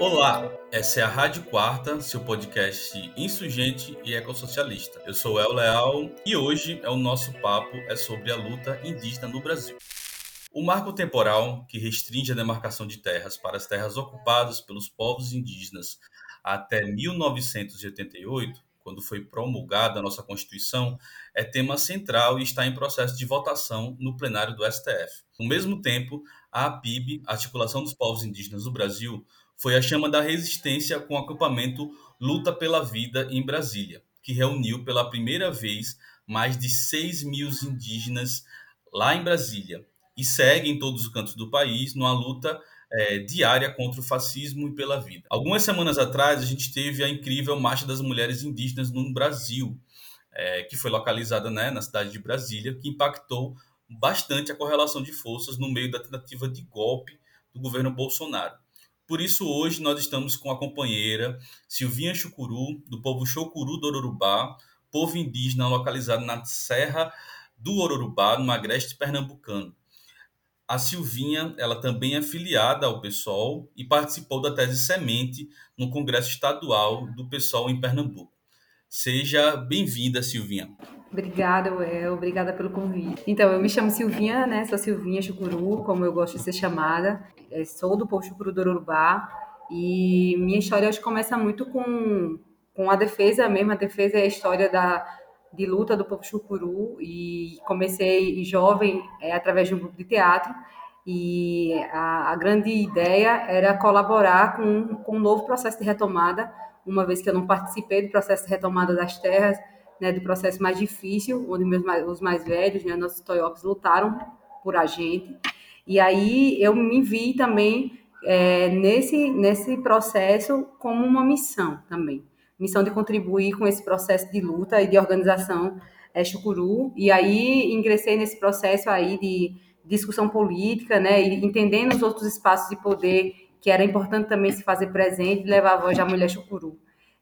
Olá, essa é a Rádio Quarta, seu podcast insurgente e ecossocialista. Eu sou El Leal e hoje é o nosso papo é sobre a luta indígena no Brasil. O marco temporal que restringe a demarcação de terras para as terras ocupadas pelos povos indígenas até 1988, quando foi promulgada a nossa Constituição, é tema central e está em processo de votação no plenário do STF. No mesmo tempo, a APIB, Articulação dos Povos Indígenas do Brasil, foi a chama da resistência com o acampamento Luta pela Vida em Brasília, que reuniu pela primeira vez mais de 6 mil indígenas lá em Brasília e segue em todos os cantos do país numa luta é, diária contra o fascismo e pela vida. Algumas semanas atrás, a gente teve a incrível Marcha das Mulheres Indígenas no Brasil, é, que foi localizada né, na cidade de Brasília, que impactou bastante a correlação de forças no meio da tentativa de golpe do governo Bolsonaro. Por isso, hoje nós estamos com a companheira Silvinha Chucuru, do povo Chocuru do Ororubá, povo indígena localizado na Serra do Ororubá, no Agreste Pernambucano. A Silvinha, ela também é filiada ao PSOL e participou da tese Semente no Congresso Estadual do PSOL em Pernambuco. Seja bem-vinda, Silvinha. Obrigada. Obrigada pelo convite. Então, eu me chamo Silvinha, né? Sou Silvinha Chucuru, como eu gosto de ser chamada. Eu sou do povo Chucuru do Urubá. E minha história hoje começa muito com, com a defesa mesmo. A defesa é a história da, de luta do povo Chucuru. E comecei jovem é, através de um grupo de teatro. E a, a grande ideia era colaborar com, com um novo processo de retomada, uma vez que eu não participei do processo de retomada das terras né, do processo mais difícil, onde meus, os mais velhos, né, nossos toyopes, lutaram por a gente. E aí eu me vi também é, nesse, nesse processo como uma missão também. Missão de contribuir com esse processo de luta e de organização é, Chucuru. E aí ingressei nesse processo aí de discussão política, né, e entendendo os outros espaços de poder que era importante também se fazer presente e levar a voz da mulher Chucuru.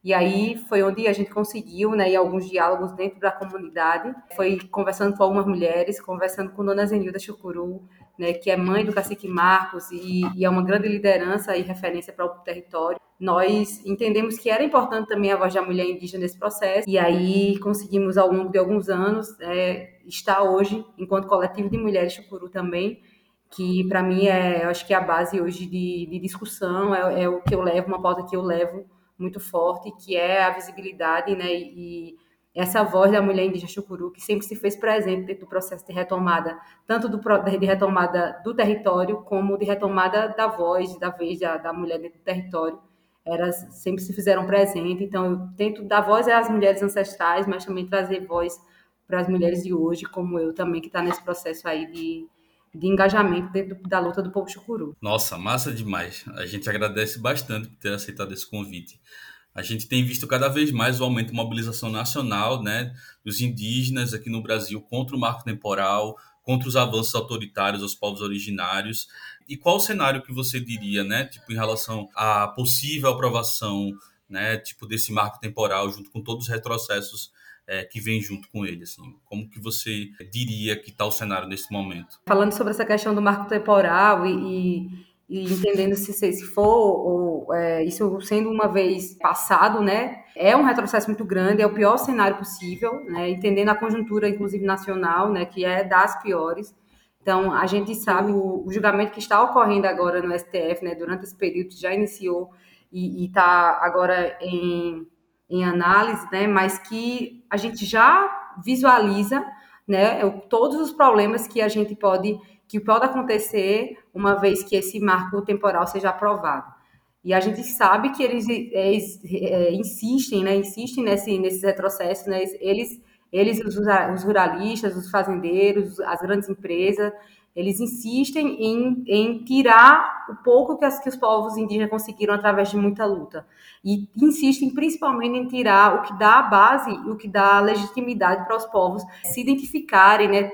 E aí foi onde a gente conseguiu, né, e alguns diálogos dentro da comunidade. Foi conversando com algumas mulheres, conversando com Dona Zenilda Chucuru, né, que é mãe do cacique Marcos e, e é uma grande liderança e referência para o território. Nós entendemos que era importante também a voz da mulher indígena nesse processo, e aí conseguimos, ao longo de alguns anos, é, estar hoje, enquanto coletivo de mulheres Chucuru também, que para mim é, acho que é a base hoje de, de discussão, é, é o que eu levo, uma pauta que eu levo muito forte, que é a visibilidade, né, e essa voz da mulher indígena Chucuru, que sempre se fez presente dentro do processo de retomada, tanto do, de retomada do território, como de retomada da voz, da vez da, da mulher dentro do território, elas sempre se fizeram presente, então eu tento dar voz às mulheres ancestrais, mas também trazer voz para as mulheres de hoje, como eu também, que está nesse processo aí de, de engajamento dentro da luta do povo chucuru. Nossa, massa demais. A gente agradece bastante por ter aceitado esse convite. A gente tem visto cada vez mais o aumento de mobilização nacional, né, dos indígenas aqui no Brasil contra o marco temporal, contra os avanços autoritários aos povos originários. E qual o cenário que você diria, né, tipo em relação à possível aprovação, né, tipo desse marco temporal junto com todos os retrocessos é, que vem junto com ele? Assim, como que você diria que está o cenário nesse momento? Falando sobre essa questão do marco temporal e, e, e entendendo se, se for ou é, isso sendo uma vez passado, né, é um retrocesso muito grande, é o pior cenário possível, né, entendendo a conjuntura, inclusive nacional, né, que é das piores. Então, a gente sabe o, o julgamento que está ocorrendo agora no STF, né, durante esse período, já iniciou e está agora em em análise, né, mas que a gente já visualiza, né, todos os problemas que a gente pode que pode acontecer uma vez que esse marco temporal seja aprovado. E a gente sabe que eles, eles é, insistem, né, insistem nesse, nesses retrocessos, né, eles, eles os, os ruralistas, os fazendeiros, as grandes empresas, eles insistem em, em tirar o pouco que, as, que os povos indígenas conseguiram através de muita luta. E insistem principalmente em tirar o que dá a base o que dá legitimidade para os povos se identificarem, né,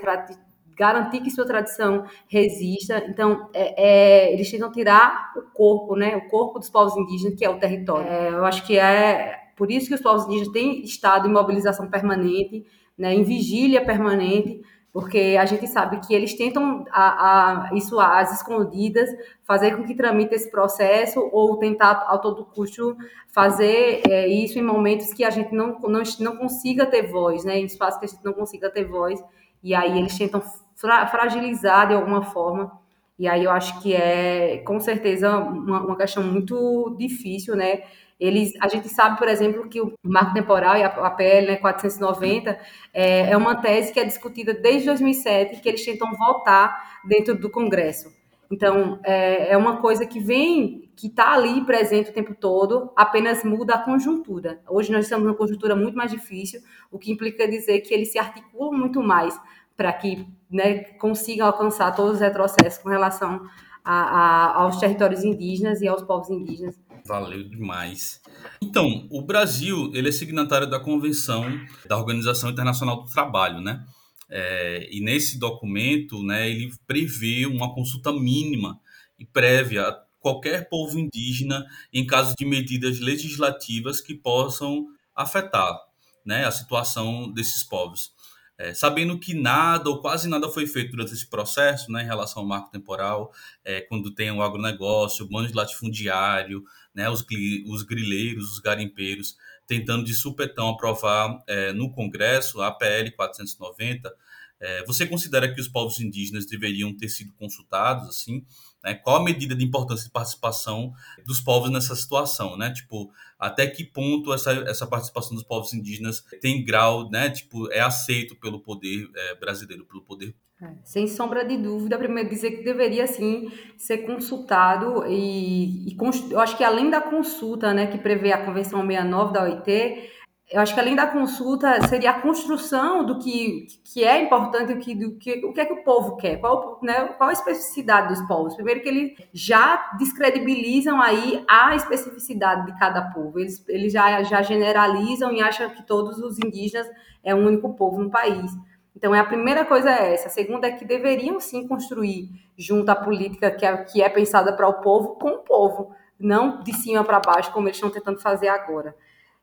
garantir que sua tradição resista. Então, é, é, eles tentam tirar o corpo, né, o corpo dos povos indígenas, que é o território. É, eu acho que é por isso que os povos indígenas têm estado em mobilização permanente, né, em vigília permanente, porque a gente sabe que eles tentam a, a, isso às escondidas fazer com que tramite esse processo ou tentar a todo custo fazer é, isso em momentos que a gente não, não, não consiga ter voz, né? Em espaços que a gente não consiga ter voz e aí eles tentam fra fragilizar de alguma forma e aí eu acho que é com certeza uma, uma questão muito difícil, né? Eles, a gente sabe, por exemplo, que o marco temporal e a, a PL né, 490 é, é uma tese que é discutida desde 2007 que eles tentam votar dentro do Congresso. Então, é, é uma coisa que vem, que está ali presente o tempo todo, apenas muda a conjuntura. Hoje nós estamos numa conjuntura muito mais difícil, o que implica dizer que eles se articulam muito mais para que né, consigam alcançar todos os retrocessos com relação a, a, aos territórios indígenas e aos povos indígenas Valeu demais. Então, o Brasil ele é signatário da Convenção da Organização Internacional do Trabalho, né? É, e nesse documento, né, ele prevê uma consulta mínima e prévia a qualquer povo indígena em caso de medidas legislativas que possam afetar né, a situação desses povos. É, sabendo que nada ou quase nada foi feito durante esse processo, né, em relação ao marco temporal, é, quando tem o agronegócio, o bando latifundiário, né, os, os grileiros, os garimpeiros, tentando de supetão aprovar é, no Congresso a PL 490. É, você considera que os povos indígenas deveriam ter sido consultados, assim? Né? Qual a medida de importância de participação dos povos nessa situação, né? Tipo, até que ponto essa, essa participação dos povos indígenas tem grau, né? Tipo, é aceito pelo poder é, brasileiro, pelo poder é, sem sombra de dúvida, primeiro dizer que deveria sim ser consultado e, e, eu acho que além da consulta, né, que prevê a Convenção 69 da OIT, eu acho que além da consulta seria a construção do que, que é importante, do que, do que, o que é que o povo quer, qual, né, qual a especificidade dos povos. Primeiro que eles já descredibilizam aí a especificidade de cada povo, eles, eles já, já generalizam e acham que todos os indígenas é um único povo no país. Então, é a primeira coisa é essa. A segunda é que deveriam sim construir junto à política que é, que é pensada para o povo com o povo, não de cima para baixo, como eles estão tentando fazer agora.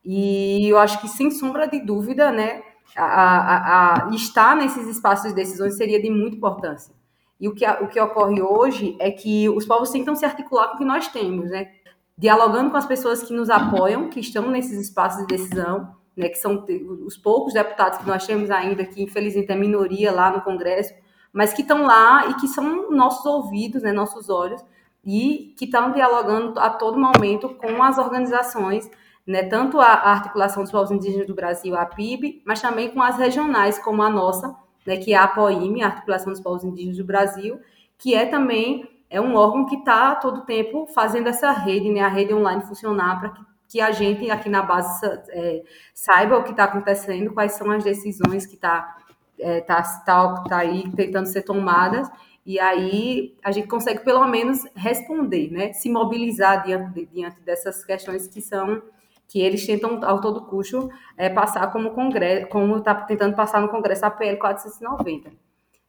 E eu acho que, sem sombra de dúvida, né, a, a, a estar nesses espaços de decisões seria de muita importância. E o que, o que ocorre hoje é que os povos tentam se articular com o que nós temos, né? Dialogando com as pessoas que nos apoiam, que estão nesses espaços de decisão, né, que são os poucos deputados que nós temos ainda, que infelizmente é minoria lá no Congresso, mas que estão lá e que são nossos ouvidos, né, nossos olhos, e que estão dialogando a todo momento com as organizações, né, tanto a, Articulação dos Povos Indígenas do Brasil, a PIB, mas também com as regionais, como a nossa, né, que é a APOIME, a Articulação dos Povos Indígenas do Brasil, que é também é um órgão que está todo tempo fazendo essa rede, né, a rede online funcionar para que que a gente aqui na base é, saiba o que está acontecendo, quais são as decisões que está é, tá, tá, tá aí tentando ser tomadas, e aí a gente consegue pelo menos responder, né? se mobilizar diante, diante dessas questões que são que eles tentam ao todo custo é, passar como congresso, como está tentando passar no Congresso a PL 490.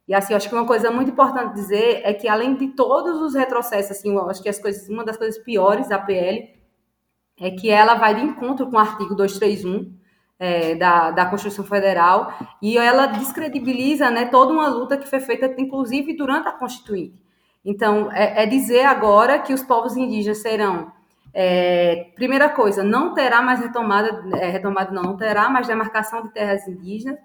E assim, acho que uma coisa muito importante dizer é que além de todos os retrocessos, assim, acho que as coisas, uma das coisas piores da PL é que ela vai de encontro com o artigo 231 é, da, da Constituição Federal e ela descredibiliza né, toda uma luta que foi feita, inclusive, durante a Constituinte. Então, é, é dizer agora que os povos indígenas serão é, primeira coisa, não terá mais retomada, é, retomada não, não terá mais demarcação de terras indígenas.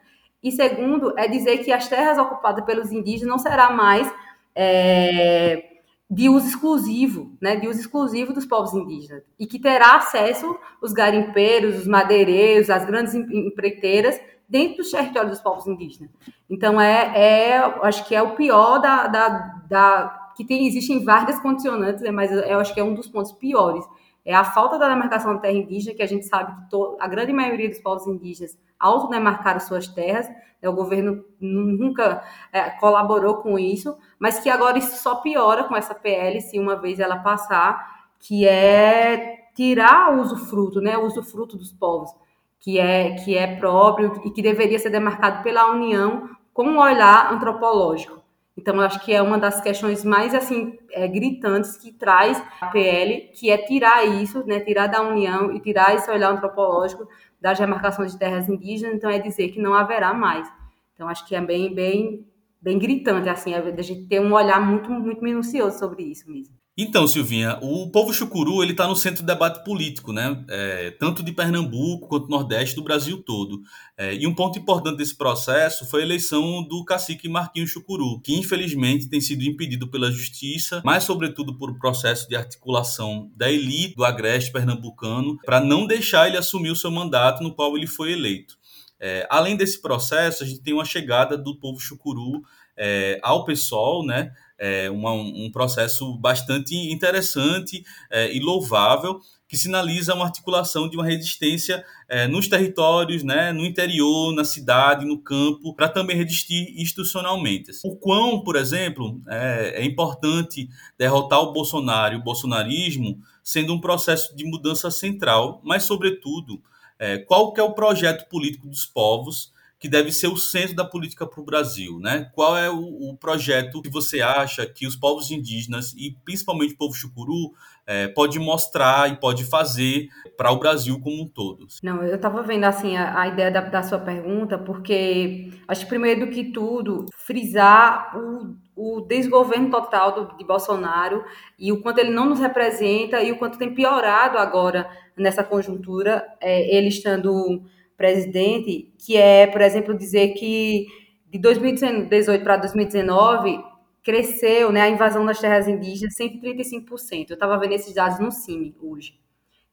E segundo, é dizer que as terras ocupadas pelos indígenas não será mais é, de uso exclusivo, né, de uso exclusivo dos povos indígenas, e que terá acesso os garimpeiros, os madeireiros, as grandes empreiteiras dentro dos territórios dos povos indígenas. Então é, é acho que é o pior da, da, da que tem existem várias condicionantes, né, mas eu acho que é um dos pontos piores. É a falta da demarcação da terra indígena, que a gente sabe que a grande maioria dos povos indígenas autodemarcaram suas terras, né, o governo nunca é, colaborou com isso, mas que agora isso só piora com essa PL, se uma vez ela passar, que é tirar o usufruto, né, o usufruto dos povos, que é, que é próprio e que deveria ser demarcado pela União com um olhar antropológico. Então, eu acho que é uma das questões mais assim é, gritantes que traz a PL, que é tirar isso, né, tirar da União e tirar esse olhar antropológico das demarcações de terras indígenas. Então, é dizer que não haverá mais Então, acho que é bem, bem, bem gritante, assim, a gente ter um olhar muito, muito minucioso sobre isso mesmo. Então, Silvinha, o povo chucuru ele está no centro do debate político, né? É, tanto de Pernambuco quanto Nordeste do Brasil todo. É, e um ponto importante desse processo foi a eleição do cacique Marquinhos Chucuru, que infelizmente tem sido impedido pela justiça, mas sobretudo por um processo de articulação da elite do agreste pernambucano, para não deixar ele assumir o seu mandato no qual ele foi eleito. É, além desse processo, a gente tem uma chegada do povo chucuru é, ao PSOL, né? é, uma, um processo bastante interessante é, e louvável que sinaliza uma articulação de uma resistência é, nos territórios, né, no interior, na cidade, no campo, para também resistir institucionalmente. O quão, por exemplo, é, é, importante derrotar o Bolsonaro e o bolsonarismo sendo um processo de mudança central, mas, sobretudo, é, qual que é o projeto político dos povos que deve ser o centro da política para o Brasil, né? Qual é o, o, projeto que você acha que os povos indígenas e principalmente o povo chucuru é, pode mostrar e pode fazer para o Brasil como um todo? Não, eu estava vendo assim a, a ideia da, da, sua pergunta, porque acho que primeiro do que tudo frisar o, o desgoverno total do, de Bolsonaro e o quanto ele não nos representa e o quanto tem piorado agora nessa conjuntura, é, ele estando presidente, que é, por exemplo, dizer que de 2018 para 2019 cresceu né, a invasão das terras indígenas 135%. Eu estava vendo esses dados no CIMI hoje.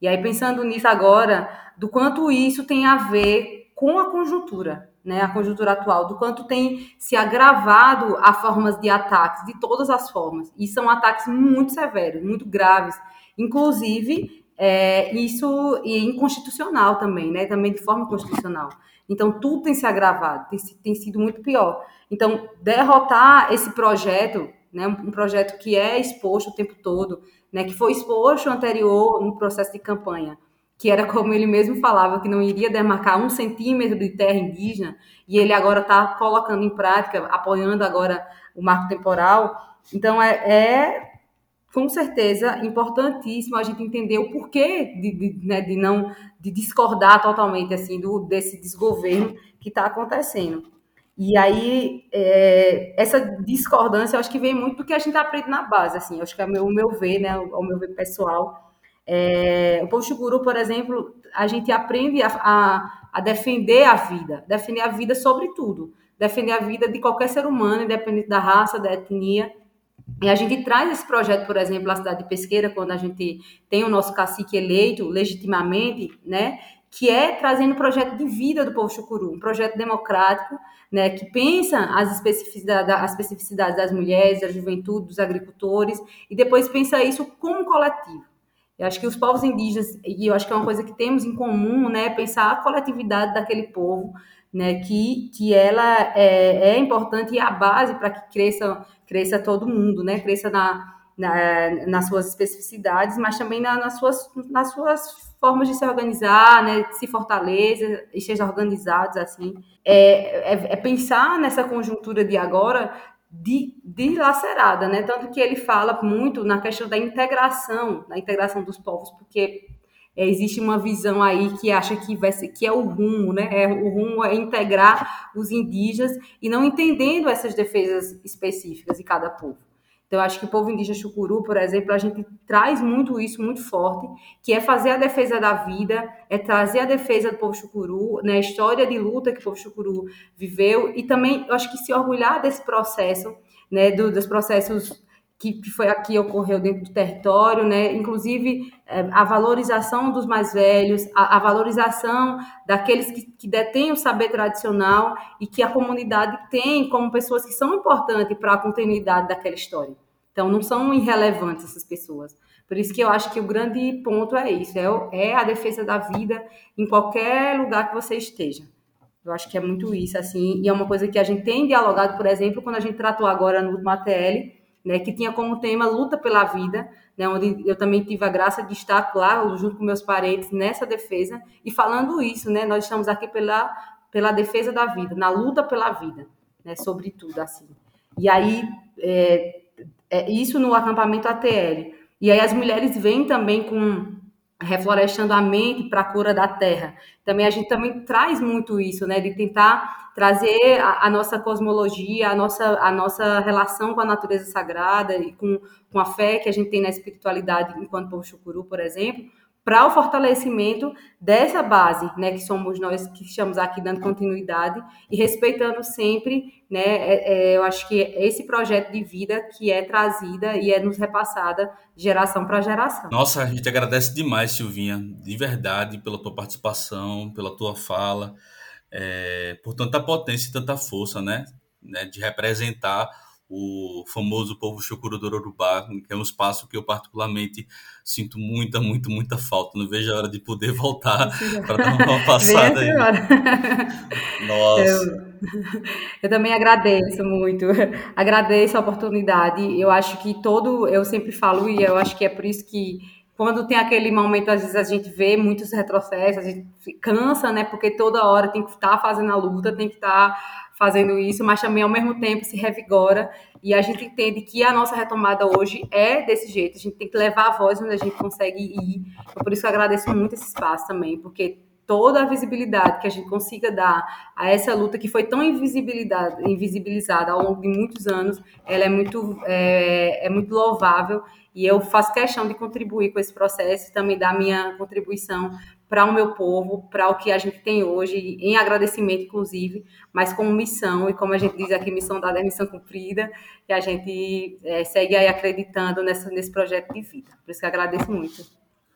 E aí, pensando nisso agora, do quanto isso tem a ver com a conjuntura, né, a conjuntura atual, do quanto tem se agravado a formas de ataques, de todas as formas. E são ataques muito severos, muito graves. Inclusive, é, isso e inconstitucional também, né? Também de forma constitucional. Então, tudo tem se agravado, tem, tem sido muito pior. Então, derrotar esse projeto, né, um projeto que é exposto o tempo todo, né, que foi exposto anterior no processo de campanha, que era como ele mesmo falava, que não iria demarcar um centímetro de terra indígena, e ele agora está colocando em prática, apoiando agora o marco temporal. Então, é, é com certeza importantíssimo a gente entender o porquê de, de, né, de não de discordar totalmente assim do desse desgoverno que está acontecendo. E aí é, essa discordância eu acho que vem muito do que a gente aprende na base, assim, eu acho que é o meu, o meu ver, né, o meu ver pessoal. É, o povo chucuru, por exemplo, a gente aprende a, a, a defender a vida, defender a vida sobre tudo, defender a vida de qualquer ser humano, independente da raça, da etnia e a gente traz esse projeto, por exemplo, à cidade de Pesqueira, quando a gente tem o nosso cacique eleito legitimamente, né? Que é trazendo um projeto de vida do povo chucuru, um projeto democrático, né? Que pensa as especificidades, as especificidades das mulheres, da juventude, dos agricultores, e depois pensa isso como coletivo. Eu acho que os povos indígenas, e eu acho que é uma coisa que temos em comum, né? Pensar a coletividade daquele povo, né? Que, que ela é, é importante e a base para que cresça cresça todo mundo, né? Cresça na, na, nas suas especificidades, mas também na, nas, suas, nas suas formas de se organizar, né? Se fortaleça, esteja organizados, assim. É, é, é, pensar nessa conjuntura de agora dilacerada, né? Tanto que ele fala muito na questão da integração, da integração dos povos, porque é, existe uma visão aí que acha que vai ser que é o rumo, né? É, o rumo é integrar os indígenas e não entendendo essas defesas específicas de cada povo. Então, acho que o povo indígena chucuru, por exemplo, a gente traz muito isso, muito forte, que é fazer a defesa da vida, é trazer a defesa do povo chucuru, né, a história de luta que o povo chucuru viveu, e também, eu acho que se orgulhar desse processo, né, do, dos processos que, que foi aqui ocorreu dentro do território, né? Inclusive é, a valorização dos mais velhos, a, a valorização daqueles que, que detêm o saber tradicional e que a comunidade tem como pessoas que são importantes para a continuidade daquela história. Então, não são irrelevantes essas pessoas. Por isso que eu acho que o grande ponto é isso, é, é a defesa da vida em qualquer lugar que você esteja. Eu acho que é muito isso, assim, e é uma coisa que a gente tem dialogado, por exemplo, quando a gente tratou agora no último ATL, né, que tinha como tema luta pela vida, né, onde eu também tive a graça de estar lá junto com meus parentes nessa defesa e falando isso, né, nós estamos aqui pela pela defesa da vida, na luta pela vida, né, sobretudo assim. E aí é, é isso no acampamento ATL. E aí as mulheres vêm também com reflorestando a mente para a cura da terra. Também a gente também traz muito isso, né, de tentar trazer a, a, nossa cosmologia, a nossa, a nossa relação com a natureza sagrada e com, com a fé que a gente tem na espiritualidade enquanto povo chucuru, por exemplo, para o fortalecimento dessa base, né, que somos nós que estamos aqui dando continuidade e respeitando sempre, né, é, é, eu acho que esse projeto de vida que é trazida e é nos repassada geração para geração. Nossa, a gente agradece demais, Silvinha, de verdade, pela tua participação, pela tua fala, é, por tanta potência e tanta força, né, né de representar o famoso povo chucuru do Urubá, que é um espaço que eu particularmente sinto muita, muita, muita falta. Não vejo a hora de poder voltar para dar uma passada aí. Nossa. Eu, eu também agradeço muito. Agradeço a oportunidade. Eu acho que todo, eu sempre falo e eu acho que é por isso que quando tem aquele momento, às vezes a gente vê muitos retrocessos, a gente cansa, né? Porque toda hora tem que estar fazendo a luta, tem que estar fazendo isso, mas também ao mesmo tempo se revigora e a gente entende que a nossa retomada hoje é desse jeito. A gente tem que levar a voz onde a gente consegue ir. Então, por isso eu agradeço muito esse espaço também, porque toda a visibilidade que a gente consiga dar a essa luta que foi tão invisibilizada ao longo de muitos anos, ela é muito, é, é muito louvável e eu faço questão de contribuir com esse processo e também dar minha contribuição para o meu povo, para o que a gente tem hoje, em agradecimento, inclusive, mas como missão, e como a gente diz aqui, missão dada é missão cumprida, e a gente é, segue aí acreditando nessa, nesse projeto de vida. Por isso que agradeço muito.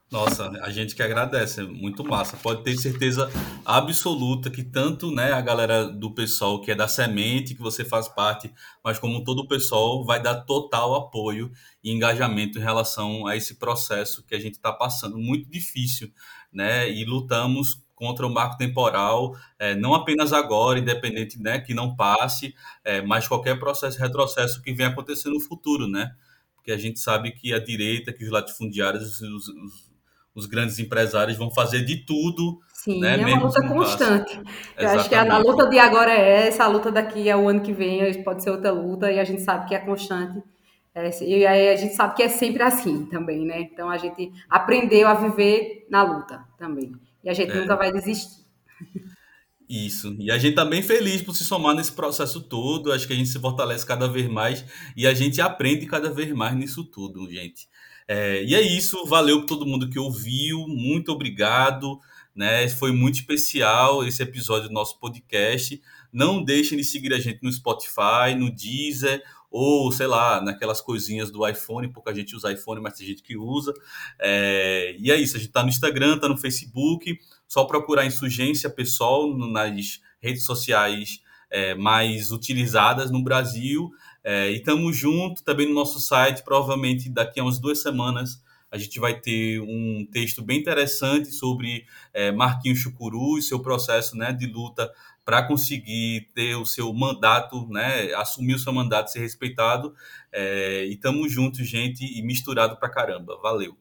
Nossa, a gente que agradece, é muito massa. Pode ter certeza absoluta que tanto né, a galera do pessoal que é da semente, que você faz parte, mas como todo o pessoal, vai dar total apoio e engajamento em relação a esse processo que a gente está passando. Muito difícil, né? E lutamos contra o marco temporal, é, não apenas agora, independente né, que não passe, é, mas qualquer processo retrocesso que venha acontecer no futuro, né? Porque a gente sabe que a direita, que os latifundiários, os, os os grandes empresários vão fazer de tudo. Sim, né, é uma luta constante. Eu acho que a, a, luta de agora é essa, a luta daqui é o ano que vem, pode ser outra luta, e a gente sabe que é constante. É, e aí a gente sabe que é sempre assim também, né? Então a gente aprendeu a viver na luta também. E a gente é. nunca vai desistir. Isso. E a gente tá bem feliz por se somar nesse processo todo. Acho que a gente se fortalece cada vez mais e a gente aprende cada vez mais nisso tudo, gente. É, e é isso, valeu para todo mundo que ouviu, muito obrigado, né? Foi muito especial esse episódio do nosso podcast. Não deixem de seguir a gente no Spotify, no Deezer ou sei lá, naquelas coisinhas do iPhone, porque a gente usa iPhone, mas tem gente que usa. É, e é isso, a gente tá no Instagram, tá no Facebook, só procurar insurgência pessoal nas redes sociais é, mais utilizadas no Brasil. É, e estamos junto também no nosso site. Provavelmente daqui a umas duas semanas a gente vai ter um texto bem interessante sobre é, Marquinhos Chucuru e seu processo né, de luta para conseguir ter o seu mandato, né, assumir o seu mandato, ser respeitado. É, e estamos juntos, gente, e misturado para caramba. Valeu!